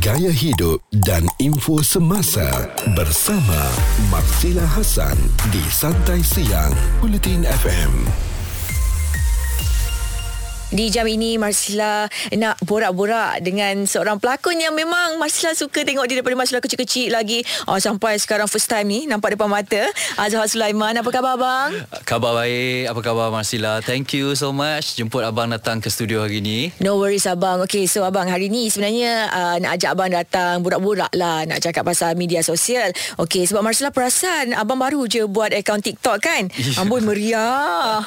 gaya hidup dan info semasa bersama Marsila Hasan di Santai Siang Bulletin FM. Di jam ini Marsila nak borak-borak dengan seorang pelakon yang memang Marsila suka tengok dia daripada Marsila kecil-kecil lagi. Oh, sampai sekarang first time ni nampak depan mata. Azhar Sulaiman apa khabar abang? Khabar baik. Apa khabar Marsila? Thank you so much. Jemput abang datang ke studio hari ni. No worries abang. Okay so abang hari ni sebenarnya uh, nak ajak abang datang borak-borak lah nak cakap pasal media sosial. Okay sebab Marsila perasan abang baru je buat akaun TikTok kan? Amboi meriah.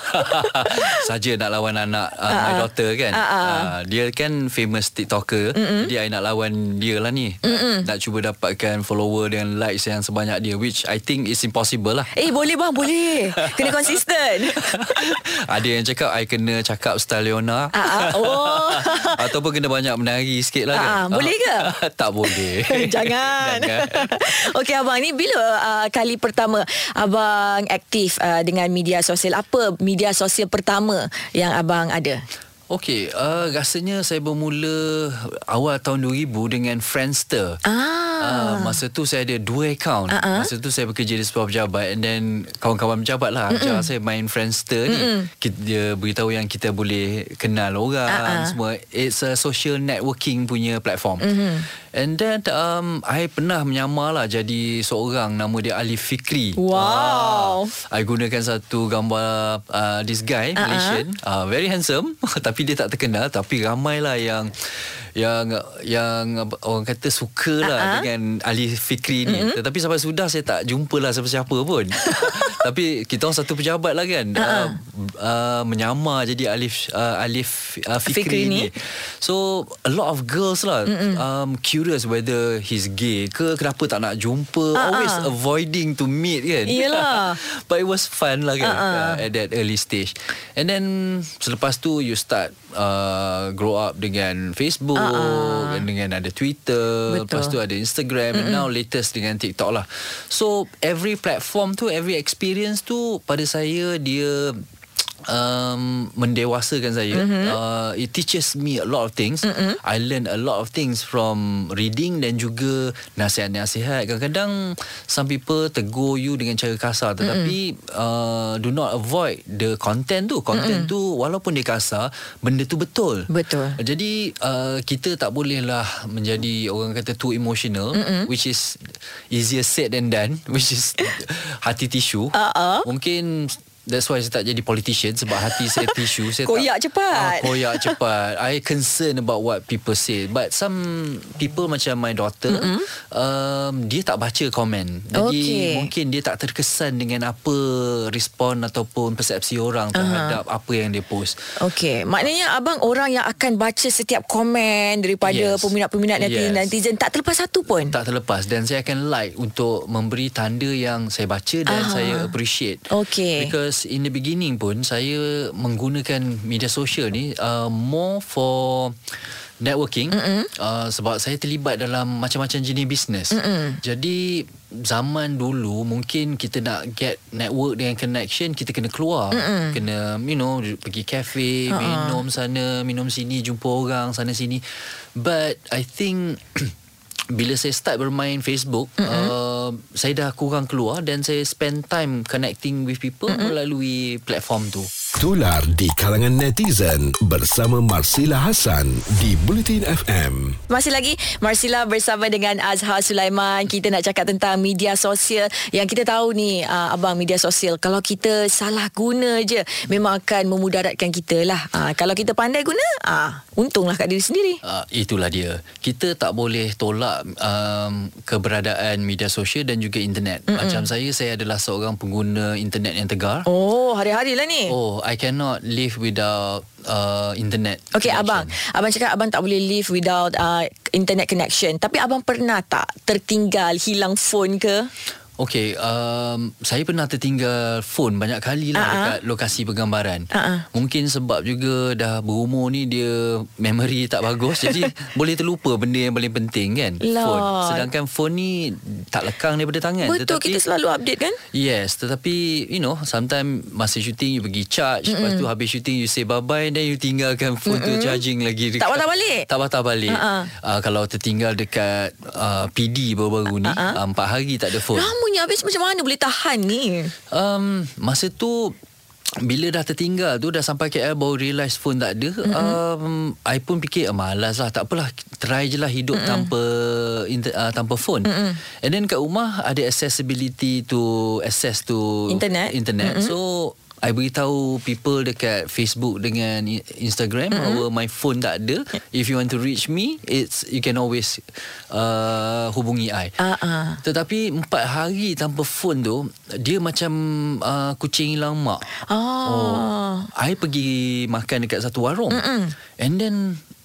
Saja nak lawan anak uh, my daughter kan. Uh-uh. Uh, dia kan famous TikToker. Mm-mm. Jadi I nak lawan dia lah ni. Mm-mm. Nak cuba dapatkan follower dan likes yang sebanyak dia which I think is impossible lah. Eh boleh bang boleh. Kena konsisten. Ada yang cakap I kena cakap style Leona. Uh-uh. Oh. Ataupun kena banyak menari sikit lah kan. Uh-uh. Boleh ke? tak boleh. Jangan. Jangan. Okey abang ni bila uh, kali pertama abang aktif uh, dengan media sosial apa media sosial pertama yang abang ada? Okey, uh, rasanya saya bermula awal tahun 2000 dengan Friendster. Ah. Uh, masa tu saya ada dua akaun. Uh-huh. Masa tu saya bekerja di sebuah pejabat and then kawan-kawan pejabat lah ajar saya main Friendster ni. Kita, dia beritahu yang kita boleh kenal orang uh-huh. semua. It's a social networking punya platform. Uh-huh. And then um, I pernah menyamar lah jadi seorang nama dia Alif Fikri. Wow. Uh, I gunakan satu gambar uh, this guy, uh-huh. Malaysian. Uh, very handsome. tapi dia tak terkenal. Tapi ramai lah yang yang yang orang kata suka lah uh-huh. dengan Alif Fikri ni. Uh-huh. Tetapi sampai sudah saya tak jumpa lah siapa-siapa pun. tapi kita orang satu pejabat lah kan. Uh-huh. Uh, uh, menyamar jadi Alif uh, Alif uh, Fikri, Fikri ni. So a lot of girls lah um, curious whether he's gay ke kenapa tak nak jumpa. Uh-huh. Always avoiding to meet kan. Iyalah. But it was fun lah kan uh-huh. uh, at that early stage. And then selepas tu you start uh, grow up dengan Facebook uh-uh. dengan ada Twitter, Betul. lepas tu ada Instagram Mm-mm. and now latest dengan TikTok lah. So every platform tu, every experience tu pada saya dia um, mendewasakan saya. Mm-hmm. Uh, it teaches me a lot of things. Mm-hmm. I learn a lot of things from reading dan juga nasihat-nasihat. Kadang-kadang some people tegur you dengan cara kasar tetapi mm-hmm. uh, do not avoid the content tu. Content mm-hmm. tu walaupun dia kasar, benda tu betul. Betul. Jadi uh, kita tak bolehlah menjadi orang kata too emotional mm-hmm. which is easier said than done which is hati tisu. Uh-uh. Mungkin That's why saya tak jadi politician sebab hati saya tisu. Saya koyak tak, cepat. Uh, koyak cepat. I concern about what people say. But some people macam my daughter, mm-hmm. um, dia tak baca komen. Jadi okay. mungkin dia tak terkesan dengan apa respon ataupun persepsi orang terhadap uh-huh. apa yang dia post. Okay. Maknanya abang orang yang akan baca setiap komen daripada yes. peminat-peminat netizen, yes. netizen tak terlepas satu pun? Tak terlepas. Dan saya akan like untuk memberi tanda yang saya baca dan uh-huh. saya appreciate. Okay. Because because in the beginning pun saya menggunakan media sosial ni uh, more for networking uh, sebab saya terlibat dalam macam-macam jenis bisnes. Jadi zaman dulu mungkin kita nak get network dengan connection kita kena keluar, Mm-mm. kena you know pergi cafe, uh-uh. minum sana, minum sini, jumpa orang sana sini. But I think bila saya start bermain Facebook, mm-hmm. uh, saya dah kurang keluar dan saya spend time connecting with people mm-hmm. melalui platform tu. Tular di kalangan netizen bersama Marsila Hasan di Bulletin FM. Masih lagi Marsila bersama dengan Azhar Sulaiman. Kita nak cakap tentang media sosial yang kita tahu ni uh, abang media sosial kalau kita salah guna je memang akan memudaratkan kita lah. Uh, kalau kita pandai guna, uh, untunglah kat diri sendiri. Uh, itulah dia. Kita tak boleh tolak um, keberadaan media sosial dan juga internet. Mm-mm. Macam saya, saya adalah seorang pengguna internet yang tegar. Oh, hari-hari lah ni. Oh, I cannot live without uh, internet. Okay, abang. Abang cakap abang tak boleh live without uh, internet connection. Tapi abang pernah tak tertinggal hilang phone ke? Okay, um, saya pernah tertinggal phone banyak kali lah uh-huh. dekat lokasi penggambaran. Uh-uh. Mungkin sebab juga dah berumur ni dia memory tak bagus jadi boleh terlupa benda yang paling penting kan. Lah. Phone. Sedangkan phone ni tak lekang daripada tangan. Betul tetapi, kita selalu update kan? Yes, tetapi you know sometimes masa shooting you pergi charge, Mm-mm. lepas tu habis shooting you say bye-bye then you tinggalkan phone Mm-mm. tu charging lagi dekat. Tak patah balik? Tak patah balik. Uh-uh. Uh, kalau tertinggal dekat uh, PD baru-baru ni, Uh-uh. uh, 4 hari tak ada phone. Lamanya habis macam mana boleh tahan ni? Um, masa tu bila dah tertinggal tu dah sampai KL baru realise phone tak ada mm-hmm. um, I pun fikir ah, malas lah tak apalah try je lah hidup mm-hmm. tanpa inter, uh, tanpa phone mm-hmm. and then kat rumah ada accessibility to access to Internet. internet mm-hmm. so I beritahu people dekat Facebook dengan Instagram mm-hmm. bahawa my phone tak ada. If you want to reach me, it's you can always uh, hubungi I. Uh-uh. Tetapi empat hari tanpa phone tu, dia macam uh, kucing hilang mak. Ah. Oh, I pergi makan dekat satu warung. Mm-mm. And then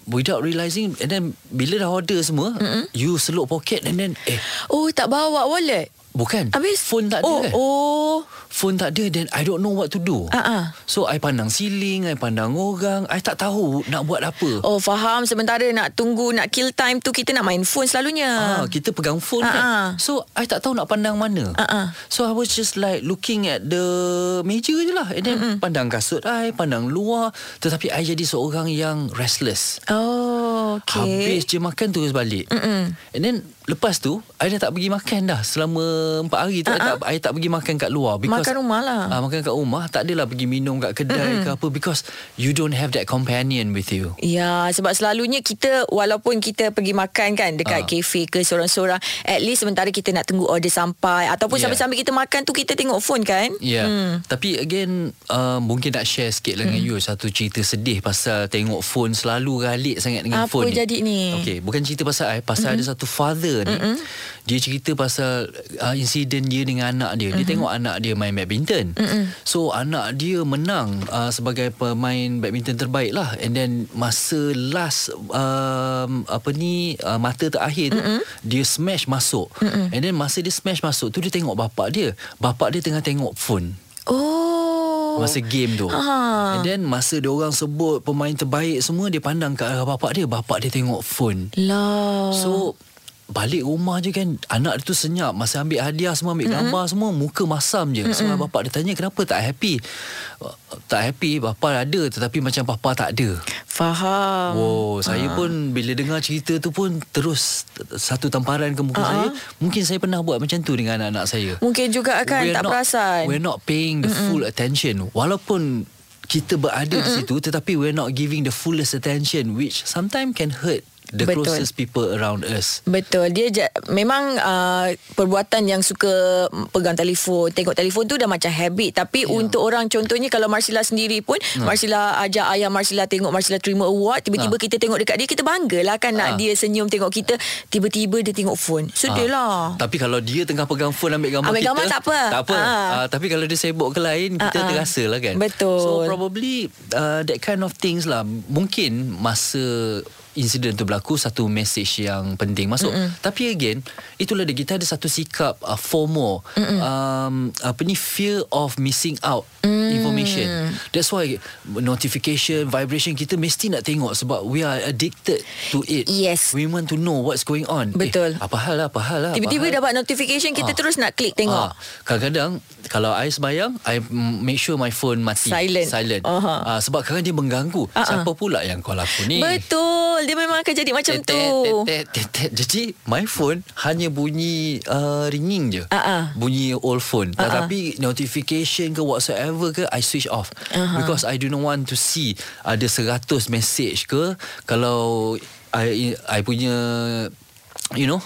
without realising and then bila dah order semua, Mm-mm. you seluk poket and then eh Oh, tak bawa wallet? bukan. Habis? phone tak ada. Oh, kan? oh. Phone tak ada Then I don't know what to do ah. So I pandang ceiling I pandang orang I tak tahu Nak buat apa Oh, faham. Sementara nak tunggu, nak kill time tu, kita nak main phone selalunya. Ah, kita pegang phone Ah, kan. So I tak tahu nak pandang mana ah. So I was just like Looking at the Meja je lah And then Mm-mm. pandang kasut I Pandang luar Tetapi I jadi seorang yang Restless Oh, okay. Habis je makan terus balik Mm-mm. And then Lepas tu I dah tak pergi makan dah Selama 4 hari tu I tak, I tak pergi makan kat luar because, Makan rumah lah. Ah, makan kat rumah Tak adalah pergi minum kat kedai Mm-mm. ke apa Because You don't have that companion with you Ya, sebab selalunya kita walaupun kita pergi makan kan dekat Ah. kafe ke seorang-seorang, at least sementara kita nak tunggu order sampai ataupun Yeah. sambil-sambil kita makan tu kita tengok phone kan? Ya, yeah. hmm. tapi again uh, mungkin nak share sikit lah dengan you satu cerita sedih pasal tengok phone selalu ralik sangat dengan Apa phone ni. jadi ni? Okay, bukan cerita pasal I, pasal mm-hmm. ada satu father ni. Mm-hmm. Dia cerita pasal uh, insiden dia dengan anak dia. Dia mm-hmm. tengok anak dia main badminton. Mm-hmm. So anak dia menang uh, sebagai pemain badminton terbaik lah. And then masa last um, apa ni uh, mata terakhir tu mm-hmm. dia smash masuk. Mm-hmm. And then masa dia smash masuk tu dia tengok bapak dia. Bapak dia tengah tengok phone. Oh. Masa game tu Ha. And then Masa dia orang sebut Pemain terbaik semua Dia pandang ke arah bapak dia Bapak dia tengok phone lah. So Balik rumah je kan Anak dia tu senyap Masa ambil hadiah semua Ambil mm-hmm. gambar semua Muka masam je mm-hmm. So bapak dia tanya Kenapa tak happy Tak happy Bapa ada Tetapi macam papa tak ada Faham. Wow, saya pun bila dengar cerita tu pun terus satu tamparan ke muka Ah. saya. Mungkin saya pernah buat macam tu dengan anak-anak saya. Mungkin juga akan We're tak not, perasan. We're not paying the Mm-mm. full attention. Walaupun kita berada Mm-mm. di situ tetapi we're not giving the fullest attention which sometimes can hurt the Betul. closest people around us. Betul dia ja- memang uh, perbuatan yang suka pegang telefon tengok telefon tu dah macam habit tapi yeah. untuk orang contohnya kalau Marsila sendiri pun Hmm. Marsila ajak ayah Marsila tengok Marsila terima award tiba-tiba Ha. kita tengok dekat dia kita banggalah kan nak Ha. dia senyum tengok kita tiba-tiba dia tengok phone sedih lah Tapi kalau dia tengah pegang phone ambil gambar Ambil kita gambar tak apa. Tak apa uh, Tapi kalau dia sibuk ke lain Kita ah. terasa lah kan Betul. So probably uh, That kind of things lah Mungkin Masa Insiden tu berlaku Satu message yang penting masuk Mm-mm. Tapi again Itulah dia Kita ada satu sikap uh, FOMO um, Apa ni Fear of missing out Mm. Information That's why Notification Vibration Kita mesti nak tengok Sebab we are addicted To it Yes. We want to know What's going on Betul. eh, Apa hal lah Apa hal lah tiba-tiba hal? dapat notification kita Ah. terus nak klik tengok Ah, kadang-kadang kalau I sembayang, I make sure my phone mati. Silent. Silent. Aha. Ah, sebab kadang dia mengganggu. Ah. Siapa pula yang call aku ni? betul dia memang akan jadi macam tu. Jadi my phone hanya bunyi uh, ringing je. Ah, ah. Bunyi old phone. Ah. Tetapi notification ke whatsoever ke I switch off. Because I do not want to see ada 100 message ke kalau I I punya you know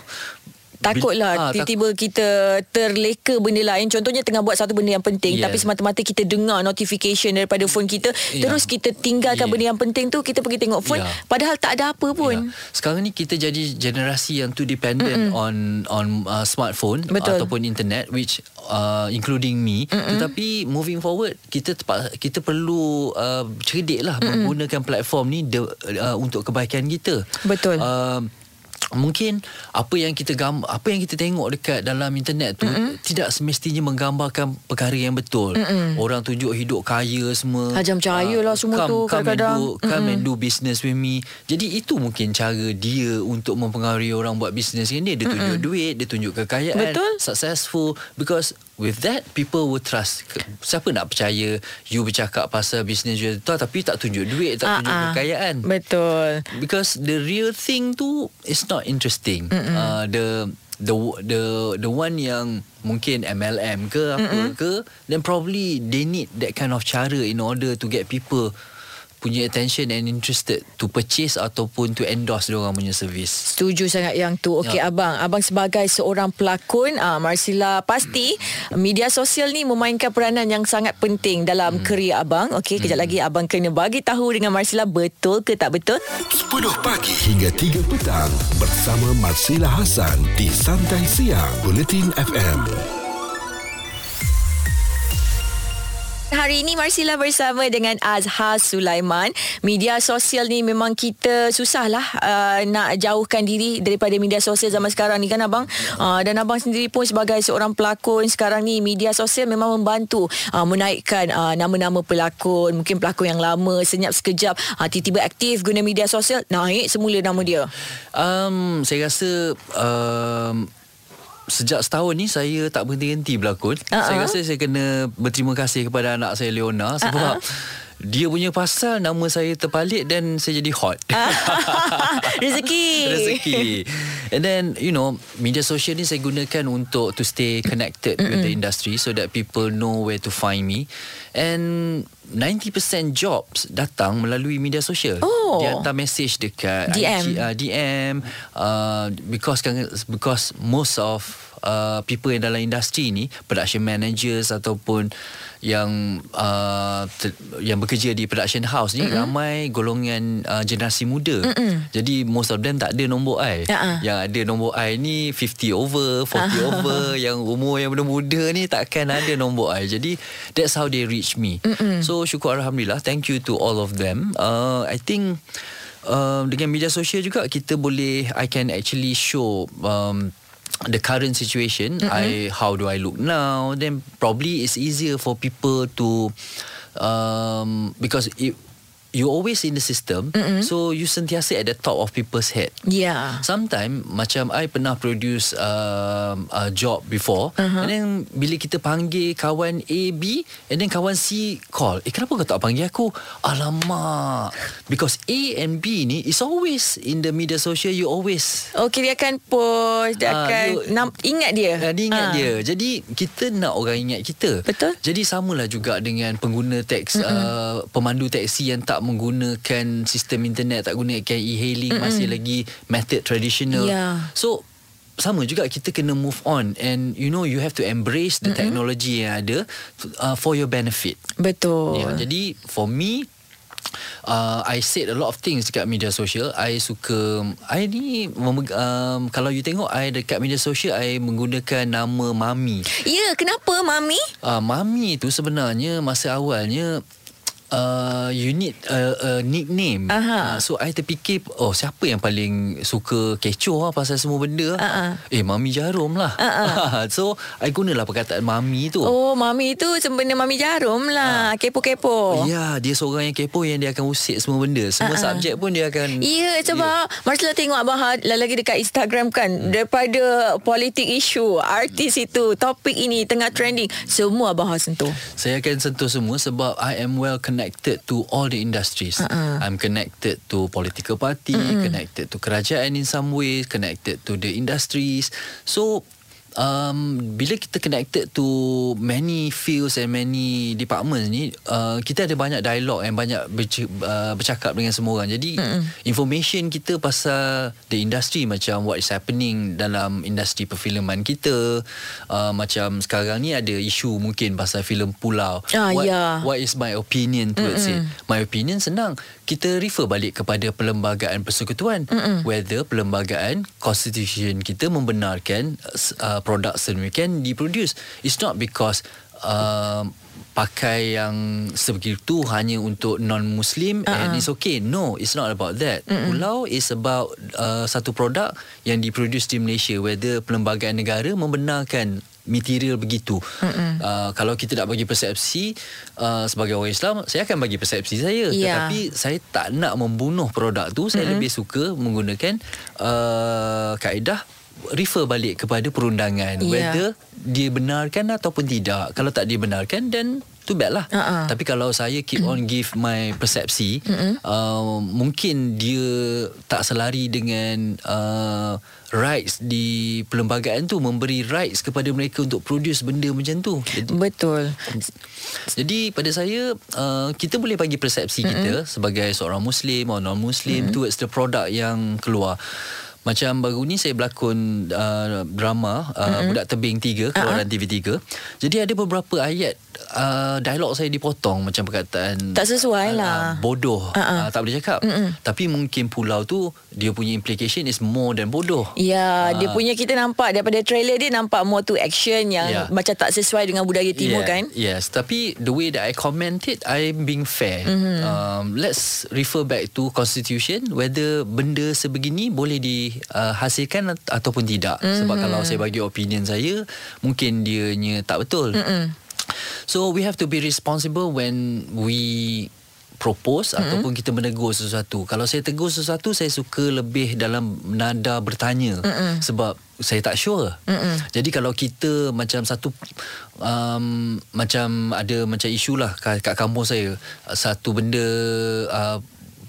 Takutlah Ah, tak- tiba-tiba kita terleka benda lain Contohnya tengah buat satu benda yang penting Yeah. Tapi semata-mata kita dengar notification daripada phone kita Yeah. Terus kita tinggalkan Yeah. benda yang penting tu Kita pergi tengok phone Yeah. Padahal tak ada apa pun Ya. Sekarang ni kita jadi generasi yang too dependent Mm-mm. on on uh, smartphone Betul. ataupun internet which uh, including me. Mm-mm. Tetapi moving forward kita tepat, kita perlu uh, cerdik lah Mm-mm. menggunakan platform ni de, uh, untuk kebaikan kita. Betul. Uh, mungkin apa yang kita gambar apa yang kita tengok dekat dalam internet tu Mm-mm. tidak semestinya menggambarkan perkara yang betul. Mm-mm. orang tunjuk hidup kaya semua. Hajam cahaya lah semua come, tu kadang-kadang come, and do, come and do business with me. Jadi itu mungkin cara dia untuk mempengaruhi orang buat dengan dia dia tunjuk Mm-mm. duit dia tunjuk kekayaan betul. successful. Because with that people will trust. Siapa nak percaya you bercakap pasal bisnes you tu tapi tak tunjuk duit tak tunjuk uh-uh. kekayaan? Betul. Because the real thing tu is not interesting. Uh, the the the the one yang mungkin MLM ke apa Mm-mm. ke then probably they need that kind of cara in order to get people punya attention and interested to purchase ataupun to endorse dia orang punya servis. Setuju sangat yang tu. Okey ya. abang, abang sebagai seorang pelakon, uh, Marsila pasti media sosial ni memainkan peranan yang sangat penting dalam hmm. kerjaya abang. Okey, kejap hmm. lagi abang kena bagi tahu dengan Marsila betul ke tak betul? 10 pagi hingga 3 petang bersama Marsila Hasan di Santai Siang Bulletin FM. Hari ini Marsila bersama dengan Azhar Sulaiman. Media sosial ni memang kita susahlah uh, nak jauhkan diri daripada media sosial zaman sekarang ni kan abang. Uh, dan abang sendiri pun sebagai seorang pelakon sekarang ni media sosial memang membantu uh, menaikkan uh, nama-nama pelakon. Mungkin pelakon yang lama senyap sekejap uh, tiba-tiba aktif guna media sosial naik semula nama dia. Um, saya rasa um, sejak setahun ni saya tak berhenti-henti berlakon. Uh-huh. Saya rasa saya kena berterima kasih kepada anak saya Leona sebab uh-huh. Dia punya pasal nama saya terpalit dan saya jadi hot. Rezeki. Rezeki. And then you know media sosial ni saya gunakan untuk to stay connected Mm-mm. with the industry so that people know where to find me. And 90% jobs datang melalui media sosial. Oh. Dia hantar message dekat DM. IG, uh, DM uh, because because most of uh, people yang dalam industri ni production managers ataupun yang uh, ter, yang bekerja di production house ni mm-hmm. ramai golongan uh, generasi muda. Mm-hmm. Jadi most of them tak ada nombor I. Uh-uh. Yang ada nombor I ni 50 over, 40 uh-huh. over, yang umur yang muda-muda ni takkan ada nombor I. Jadi that's how they reach me. Mm-hmm. So syukur alhamdulillah, thank you to all of them. Uh, I think uh, dengan media sosial juga kita boleh I can actually show um, the current situation mm-hmm. i how do i look now then probably it's easier for people to um because it you always in the system mm-hmm. so you sentiasa at the top of people's head. Yeah. Sometime macam i pernah produce um, a job before uh-huh. and then bila kita panggil kawan A B and then kawan C call eh kenapa kau tak panggil aku? Alamak. Because A and B ni is always in the media social you always. Okay dia akan post dia uh, akan you, nam, ingat dia. Uh, dia ingat uh. dia. Jadi kita nak orang ingat kita. Betul. Jadi samalah juga dengan pengguna teks mm-hmm. uh, pemandu teksi yang tak menggunakan sistem internet tak gunakan e-hailing Mm-mm. masih lagi method traditional yeah. so sama juga kita kena move on and you know you have to embrace the Mm-mm. technology yang ada uh, for your benefit betul yeah, jadi for me Uh, I said a lot of things dekat media sosial. I suka I ni um, kalau you tengok I dekat media sosial I menggunakan nama Mami. Ya, yeah, kenapa Mami? Uh, Mami tu sebenarnya masa awalnya uh, you need a, a nickname. Uh, so I terfikir oh siapa yang paling suka kecoh lah pasal semua benda. Uh-huh. Eh Mami Jarum lah. Uh-huh. so I gunalah perkataan Mami tu. Oh Mami tu sebenarnya Mami Jarum lah. Uh. Kepo-kepo. Ya yeah, dia seorang yang kepo yang dia akan usik semua benda. Semua uh-huh. subjek pun dia akan. Ya yeah, sebab yeah. Marsala tengok Abang Had lagi dekat Instagram kan. Hmm. Daripada politik isu, artis itu, topik ini tengah trending. Semua Abang Had sentuh. Saya akan sentuh semua sebab I am well connected connected to all the industries. Uh-uh. I'm connected to political party, uh-uh. connected to kerajaan in some ways, connected to the industries. So um, bila kita connected to many fields and many departments ni uh, kita ada banyak dialog yang banyak berc- uh, bercakap dengan semua orang jadi mm-hmm. information kita pasal the industry macam what is happening dalam industri perfilman kita uh, macam sekarang ni ada isu mungkin pasal filem pulau ah, what, yeah. what is my opinion towards mm-hmm. it my opinion senang kita refer balik kepada perlembagaan persekutuan Mm-mm. whether perlembagaan constitution kita membenarkan uh, produk sedemikian diproduce it's not because uh, pakai yang sebegitu hanya untuk non-Muslim uh-uh. and it's okay. No, it's not about that. Mm-mm. Pulau is about uh, satu produk yang diproduce di Malaysia. Whether perlembagaan negara membenarkan material begitu. Uh, kalau kita nak bagi persepsi uh, sebagai orang Islam, saya akan bagi persepsi saya. Yeah. Tetapi saya tak nak membunuh produk tu. Saya Mm-mm. lebih suka menggunakan uh, kaedah refer balik kepada perundangan yeah. whether dia benarkan ataupun tidak. Kalau tak dibenarkan then too bad lah. Uh-uh. Tapi kalau saya keep on give my persepsi, uh, mungkin dia tak selari dengan uh, rights di perlembagaan tu memberi rights kepada mereka untuk produce benda macam tu. Jadi, Betul. Jadi pada saya uh, kita boleh bagi persepsi Mm-mm. kita sebagai seorang muslim atau non-muslim Mm-mm. towards the product yang keluar. Macam baru ni saya berlakon uh, drama uh, mm-hmm. Budak Tebing 3 keluaran uh-huh. TV3. Jadi ada beberapa ayat uh, dialog saya dipotong macam perkataan tak sesuai uh, lah. Uh, bodoh. Uh-huh. Uh, tak boleh cakap. Mm-mm. Tapi mungkin pulau tu dia punya implication is more than bodoh. Ya, uh, dia punya kita nampak daripada trailer dia nampak more to action yang yeah. macam tak sesuai dengan budaya timur yeah. kan? Yes, tapi the way that I comment it I'm being fair. Mm-hmm. Um, let's refer back to constitution whether benda sebegini boleh di uh, ataupun tidak mm-hmm. sebab kalau saya bagi opinion saya mungkin dianya tak betul mm-hmm. So we have to be responsible when we propose mm-hmm. ataupun kita menegur sesuatu kalau saya tegur sesuatu saya suka lebih dalam nada bertanya mm-hmm. sebab saya tak sure. Mm-mm. Jadi kalau kita macam satu um, macam ada macam isu lah kat, kat kampung saya satu benda uh,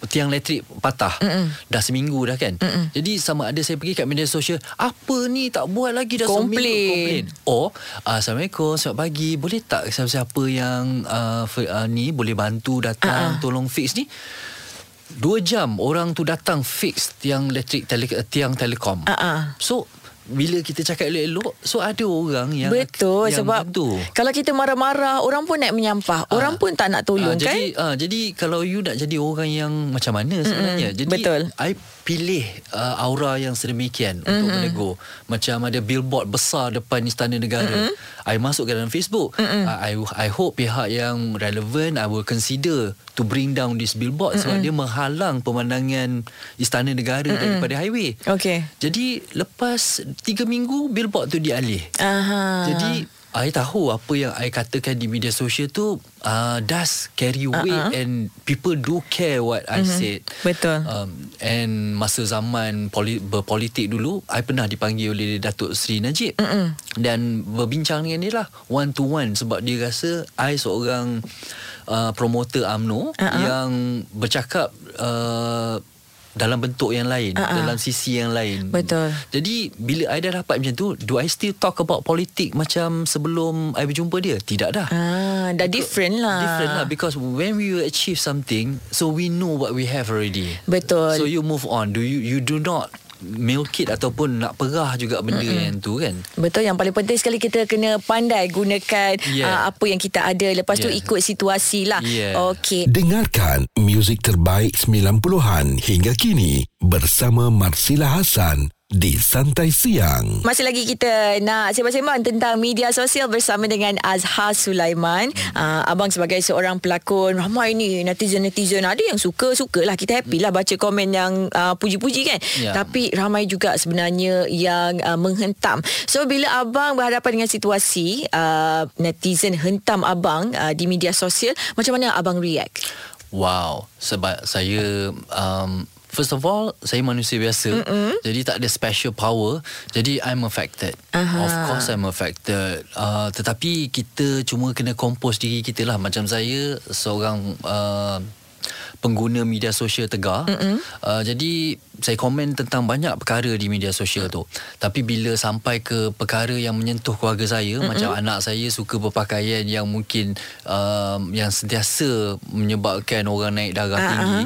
tiang elektrik patah Mm-mm. dah seminggu dah kan Mm-mm. jadi sama ada saya pergi kat media sosial apa ni tak buat lagi dah komplain. seminggu komplain oh Assalamualaikum selamat pagi boleh tak siapa-siapa yang uh, uh, ni boleh bantu datang uh-uh. tolong fix ni Dua jam orang tu datang fix tiang elektrik tele, tiang telekom. Uh-uh. So bila kita cakap elok-elok so ada orang yang betul yang sebab bantu. kalau kita marah-marah orang pun nak menyampah orang uh, pun tak nak tolong uh, kan jadi uh, jadi kalau you nak jadi orang yang macam mana sebenarnya mm-hmm. jadi betul I pilih uh, aura yang sedemikian mm-hmm. untuk menegur macam ada billboard besar depan istana negara mm-hmm. I masuk ke dalam Facebook mm-hmm. uh, I I hope pihak yang relevant I will consider to bring down this billboard mm-hmm. sebab dia menghalang pemandangan istana negara mm-hmm. daripada highway okay. jadi lepas 3 minggu billboard tu dialih Aha. jadi I tahu apa yang I katakan di media sosial tu uh, does carry weight uh-huh. and people do care what I uh-huh. said. Betul. Um, and masa zaman poli- berpolitik dulu, I pernah dipanggil oleh Datuk Seri Najib uh-huh. dan berbincang dengan dia lah one to one sebab dia rasa I seorang uh, promoter AMNO uh-huh. yang bercakap uh, dalam bentuk yang lain uh-uh. dalam sisi yang lain. Betul. Jadi bila I dah dapat macam tu do I still talk about politik macam sebelum I berjumpa dia? Tidak dah. Ah dah different lah. different lah. Because when we achieve something so we know what we have already. Betul. So you move on. Do you you do not milk it ataupun nak perah juga benda mm-hmm. yang tu kan. Betul yang paling penting sekali kita kena pandai gunakan yeah. uh, apa yang kita ada lepas yeah. tu ikut situasi lah. Yeah. Okey. Dengarkan muzik terbaik 90-an hingga kini bersama Marsila Hasan di Santai Siang. Masih lagi kita nak sembang-sembang tentang media sosial bersama dengan Azhar Sulaiman. Uh, abang sebagai seorang pelakon, ramai ni netizen-netizen ada yang suka-suka lah. Kita happy lah baca komen yang uh, puji-puji kan. Yeah. Tapi ramai juga sebenarnya yang uh, menghentam. So bila abang berhadapan dengan situasi uh, netizen hentam abang uh, di media sosial, macam mana abang react? Wow, sebab saya um, First of all, saya manusia biasa. Mm-mm. Jadi tak ada special power. Jadi I'm affected. Aha. Of course I'm affected. Uh, tetapi kita cuma kena compose diri kita lah. Macam saya seorang uh, pengguna media sosial tegar. Uh, jadi saya komen tentang banyak perkara di media sosial tu. Tapi bila sampai ke perkara yang menyentuh keluarga saya, Mm-mm. macam anak saya suka berpakaian yang mungkin um, yang sentiasa menyebabkan orang naik darah uh-huh. tinggi.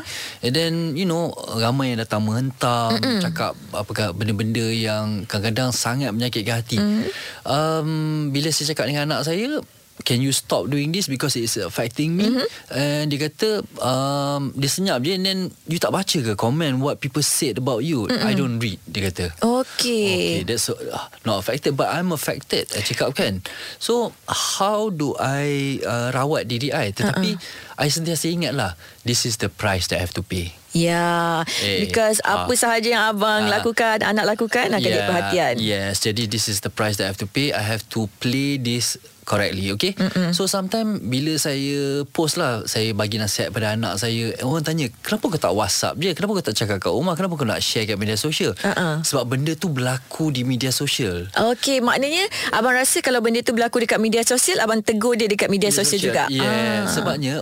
And then you know ramai yang datang menghentam, Mm-mm. cakap apa benda-benda yang kadang-kadang sangat menyakitkan hati. Mm. Um, bila saya cakap dengan anak saya can you stop doing this because it's affecting me mm-hmm. and dia kata um, dia senyap je and then you tak baca ke comment what people said about you Mm-mm. I don't read dia kata okay okay that's uh, not affected but I'm affected I cakap kan so how do I uh, rawat diri I tetapi uh-uh. I sentiasa ingat lah this is the price that I have to pay Ya, yeah, eh, because uh, apa sahaja yang abang uh, lakukan, anak lakukan akan yeah, perhatian. Yes, jadi this is the price that I have to pay. I have to play this correctly okay Mm-mm. so sometimes bila saya post lah saya bagi nasihat pada anak saya orang tanya kenapa kau tak whatsapp je kenapa kau tak cakap kat rumah kenapa kau nak share kat media sosial uh-uh. sebab benda tu berlaku di media sosial Okay, maknanya abang rasa kalau benda tu berlaku dekat media sosial abang tegur dia dekat media, media sosial juga yeah uh. sebabnya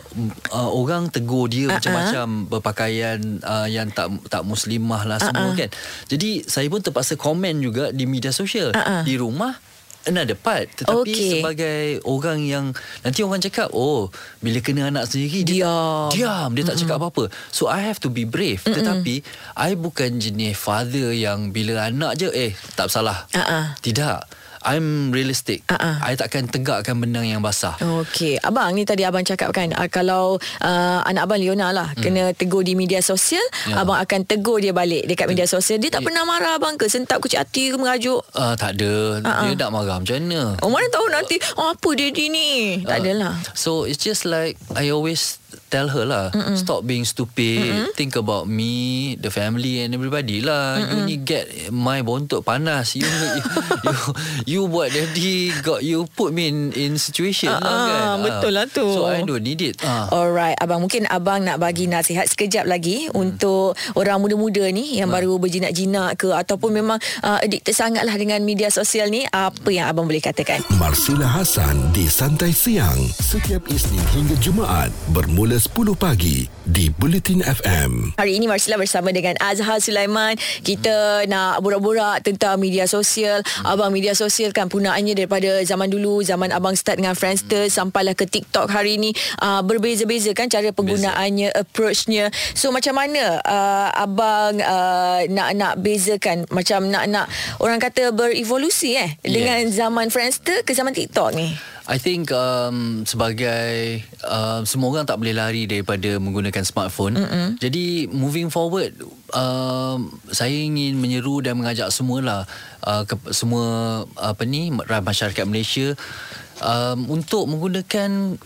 uh, orang tegur dia uh-uh. macam-macam berpakaian uh, yang tak tak muslimah lah uh-uh. semua kan jadi saya pun terpaksa komen juga di media sosial uh-uh. di rumah another part tetapi okay. sebagai orang yang nanti orang cakap oh bila kena anak sendiri dia diam diam dia tak mm-hmm. cakap apa-apa so i have to be brave Mm-mm. tetapi i bukan jenis father yang bila anak je eh tak salah uh-uh. tidak I'm realistic. Uh-uh. I takkan tegakkan benang yang basah. Okay. Abang ni tadi abang cakap kan uh, kalau uh, anak abang Leona lah hmm. kena tegur di media sosial, yeah. abang akan tegur dia balik dekat media sosial. Dia tak pernah marah abang ke? Sentap kucing hati ke merajuk? Uh, tak ada. Uh-uh. Dia tak marah macam mana? Oh, mana tahu nanti oh, apa dia ni? Tak adalah. So it's just like I always tell her lah Mm-mm. stop being stupid Mm-mm. think about me the family and everybody lah Mm-mm. you ni get my bontot panas you you, you you buat daddy got you put me in in situation uh, lah kan uh, betul lah tu so I don't need it uh. alright abang mungkin abang nak bagi nasihat sekejap lagi mm. untuk orang muda-muda ni yang uh. baru berjinak-jinak ke ataupun memang uh, addicted sangat lah dengan media sosial ni apa yang abang boleh katakan Marsila Hasan di Santai Siang setiap Isnin hingga Jumaat bermula 10 pagi di Bulletin FM. Hari ini Marsila bersama dengan Azhar Sulaiman. Kita nak borak-borak tentang media sosial. Abang media sosial kan punaannya daripada zaman dulu, zaman abang start dengan Friendster sampailah ke TikTok hari ini uh, berbeza-beza kan cara penggunaannya, Beza. approachnya. So macam mana uh, abang uh, nak nak bezakan macam nak nak orang kata berevolusi eh yeah. dengan zaman Friendster ke zaman TikTok ni? I think um, sebagai uh, semua orang tak boleh lari daripada menggunakan smartphone. Mm-mm. Jadi moving forward, um, saya ingin menyeru dan mengajak semualah uh, ke, semua apa ni masyarakat Malaysia um, untuk menggunakan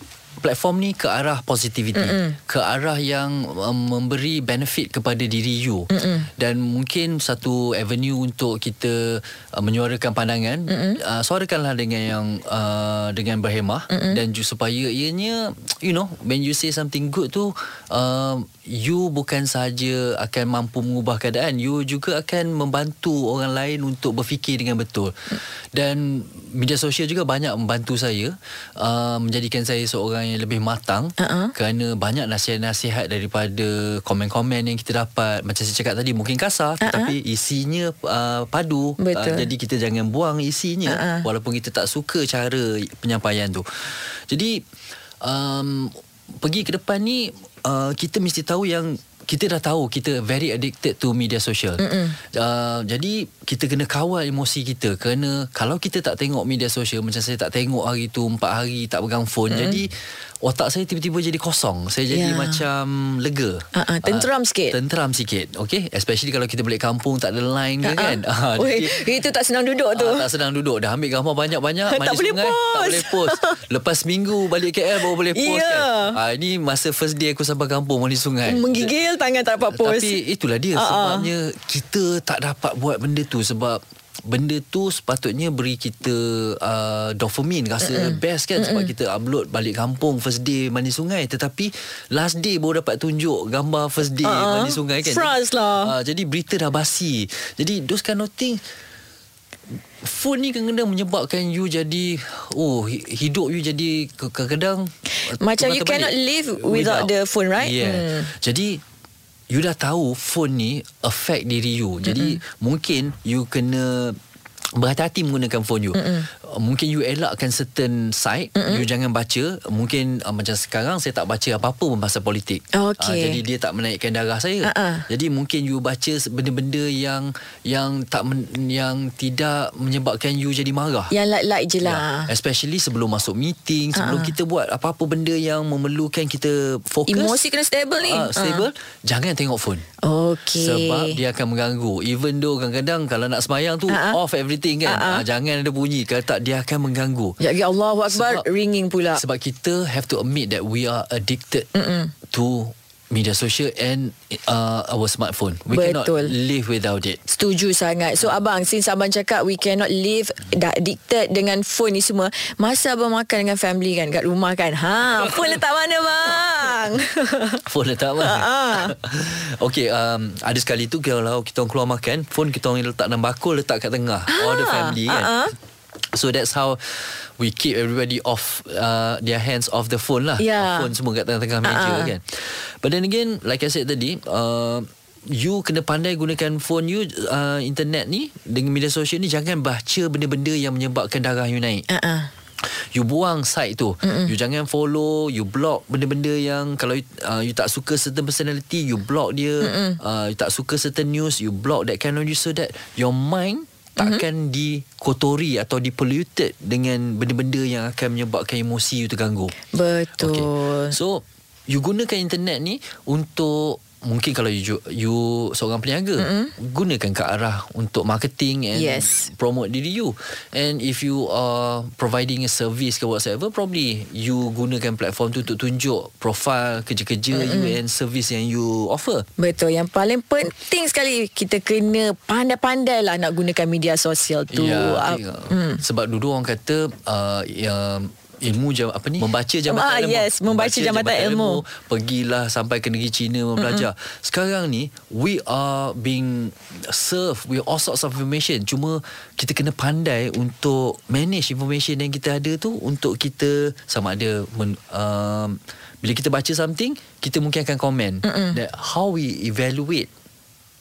platform ni ke arah positivity Mm-mm. ke arah yang um, memberi benefit kepada diri you Mm-mm. dan mungkin satu avenue untuk kita uh, menyuarakan pandangan uh, suarakanlah dengan yang uh, dengan berhemah Mm-mm. dan ju- supaya ianya you know when you say something good tu uh, you bukan saja akan mampu mengubah keadaan you juga akan membantu orang lain untuk berfikir dengan betul dan media sosial juga banyak membantu saya uh, menjadikan saya seorang yang lebih matang uh-huh. kerana banyak nasihat-nasihat daripada komen-komen yang kita dapat macam saya cakap tadi mungkin kasar uh-huh. tetapi isinya uh, padu uh, jadi kita jangan buang isinya uh-huh. walaupun kita tak suka cara penyampaian tu jadi um, pergi ke depan ni uh, kita mesti tahu yang kita dah tahu kita very addicted to media social. Uh, jadi kita kena kawal emosi kita kerana kalau kita tak tengok media social macam saya tak tengok hari tu 4 hari tak pegang phone. Mm-mm. Jadi otak saya tiba-tiba jadi kosong. Saya jadi yeah. macam lega. Uh-uh, tenteram uh, sikit. Tenteram sikit. Okay. Especially kalau kita balik kampung tak ada line uh-uh. kan. Uh, Oi, itu tak senang duduk tu. Uh, tak senang duduk. Dah ambil gambar banyak-banyak. tak boleh sungai, post. Tak boleh post. Lepas minggu balik KL baru boleh post yeah. kan. Uh, ini masa first day aku sampai kampung mandi sungai. Menggigil tangan tak dapat post. Tapi itulah dia. Uh-uh. Sebabnya kita tak dapat buat benda tu. Sebab benda tu sepatutnya beri kita uh, dopamine rasa Mm-mm. best kan sebab Mm-mm. kita upload balik kampung first day mandi sungai tetapi last day baru dapat tunjuk gambar first day uh-huh. mandi sungai kan Frans lah uh, jadi berita dah basi jadi those kind of thing phone ni kadang-kadang menyebabkan you jadi oh hidup you jadi kadang-kadang macam you cannot live without, without the phone right yeah. Hmm. jadi you dah tahu phone ni affect diri you. Jadi mm-hmm. mungkin you kena berhati-hati menggunakan phone you. Mm-mm. Mungkin you elakkan certain site, Mm-mm. you jangan baca. Mungkin uh, macam sekarang saya tak baca apa-apa pun pasal politik. Okay. Uh, jadi dia tak menaikkan darah saya. Uh-uh. Jadi mungkin you baca benda-benda yang yang tak men, yang tidak menyebabkan you jadi marah. Yang like-like je lah. Yeah. Especially sebelum masuk meeting, sebelum uh-uh. kita buat apa-apa benda yang memerlukan kita fokus. Emosi kena stable ni. Uh, stable. Uh. Jangan tengok phone. Okay. Sebab dia akan mengganggu. Even though kadang-kadang kalau nak sembahyang tu uh-uh. off everything kan. Uh-uh. Uh, jangan ada bunyi. Kalau tak dia akan mengganggu. Ya, ya Allah Akbar. Sebab, ringing pula. Sebab kita have to admit that we are addicted Mm-mm. to media sosial and uh, our smartphone. We Betul. cannot live without it. Setuju sangat. So abang, since abang cakap we cannot live addicted dengan phone ni semua, masa abang makan dengan family kan kat rumah kan. Ha, phone letak mana bang? phone letak mana? okay, um, ada sekali tu kalau kita orang keluar makan, phone kita orang letak dalam bakul letak kat tengah. Ha. All the family kan. Uh-huh. So that's how we keep everybody off uh, their hands off the phone lah. Yeah. Phone semua kat tengah-tengah meja uh-huh. kan. But then again, like I said tadi, uh, you kena pandai gunakan phone you, uh, internet ni, dengan media sosial ni, jangan baca benda-benda yang menyebabkan darah you naik. Uh-uh. You buang site tu Mm-mm. You jangan follow You block benda-benda yang Kalau you, uh, you tak suka certain personality You block dia uh, You tak suka certain news You block that kind of news So that Your mind takkan mm-hmm. dikotori atau dipolluted dengan benda-benda yang akan menyebabkan emosi you terganggu. Betul. Okay. So you gunakan internet ni untuk mungkin kalau you, you seorang peniaga mm-hmm. gunakan ke arah untuk marketing and yes. promote diri you and if you are providing a service ke whatever probably you gunakan platform tu untuk tunjuk profile kerja-kerja mm-hmm. you and service yang you offer betul yang paling penting sekali kita kena pandai-pandai lah nak gunakan media sosial tu ya, uh, mm. sebab dulu orang kata uh, yang ilmu jam apa ni? Membaca jambatan ah, ilmu. yes membaca, membaca jambatan, jambatan ilmu. ilmu. Pergilah sampai ke negeri China belajar mm-hmm. sekarang ni we are being served with all sorts of information. Cuma kita kena pandai untuk manage information yang kita ada tu untuk kita sama ada men, um, bila kita baca something kita mungkin akan komen that how we evaluate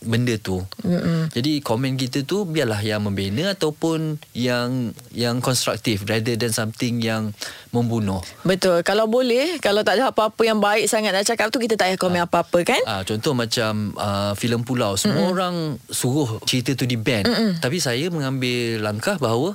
benda tu. Mm-mm. Jadi komen kita tu biarlah yang membina ataupun yang yang konstruktif rather than something yang membunuh. Betul. Kalau boleh, kalau tak ada apa-apa yang baik sangat nak cakap tu kita tak payah komen ha. apa-apa kan? Ah ha, contoh macam uh, filem Pulau semua Mm-mm. orang suruh cerita tu di ban. Tapi saya mengambil langkah bahawa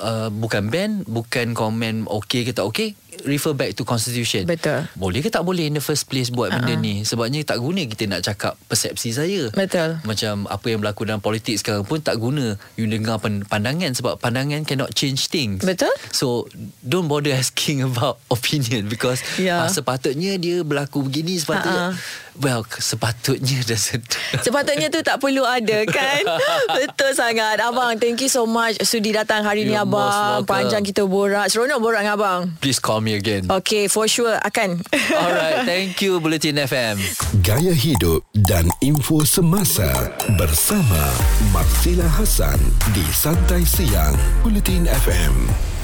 uh, bukan ban, bukan komen okey ke tak okey refer back to constitution. Betul. Boleh ke tak boleh in the first place buat uh-huh. benda ni? Sebabnya tak guna kita nak cakap persepsi saya. Betul. Macam apa yang berlaku dalam politik sekarang pun tak guna you dengar pandangan sebab pandangan cannot change things. Betul. So don't bother asking about opinion because yeah. uh, sepatutnya dia berlaku begini sepatutnya uh-huh. Well, sepatutnya dah sedar. Sepatutnya tu tak perlu ada kan? Betul sangat. Abang, thank you so much sudi datang hari You're ni abang. Panjang kita borak. Seronok borak dengan abang. Please call me again. Okay, for sure akan. Alright, thank you Bulletin FM. Gaya hidup dan info semasa bersama Marsila Hasan di Santai Siang Bulletin FM.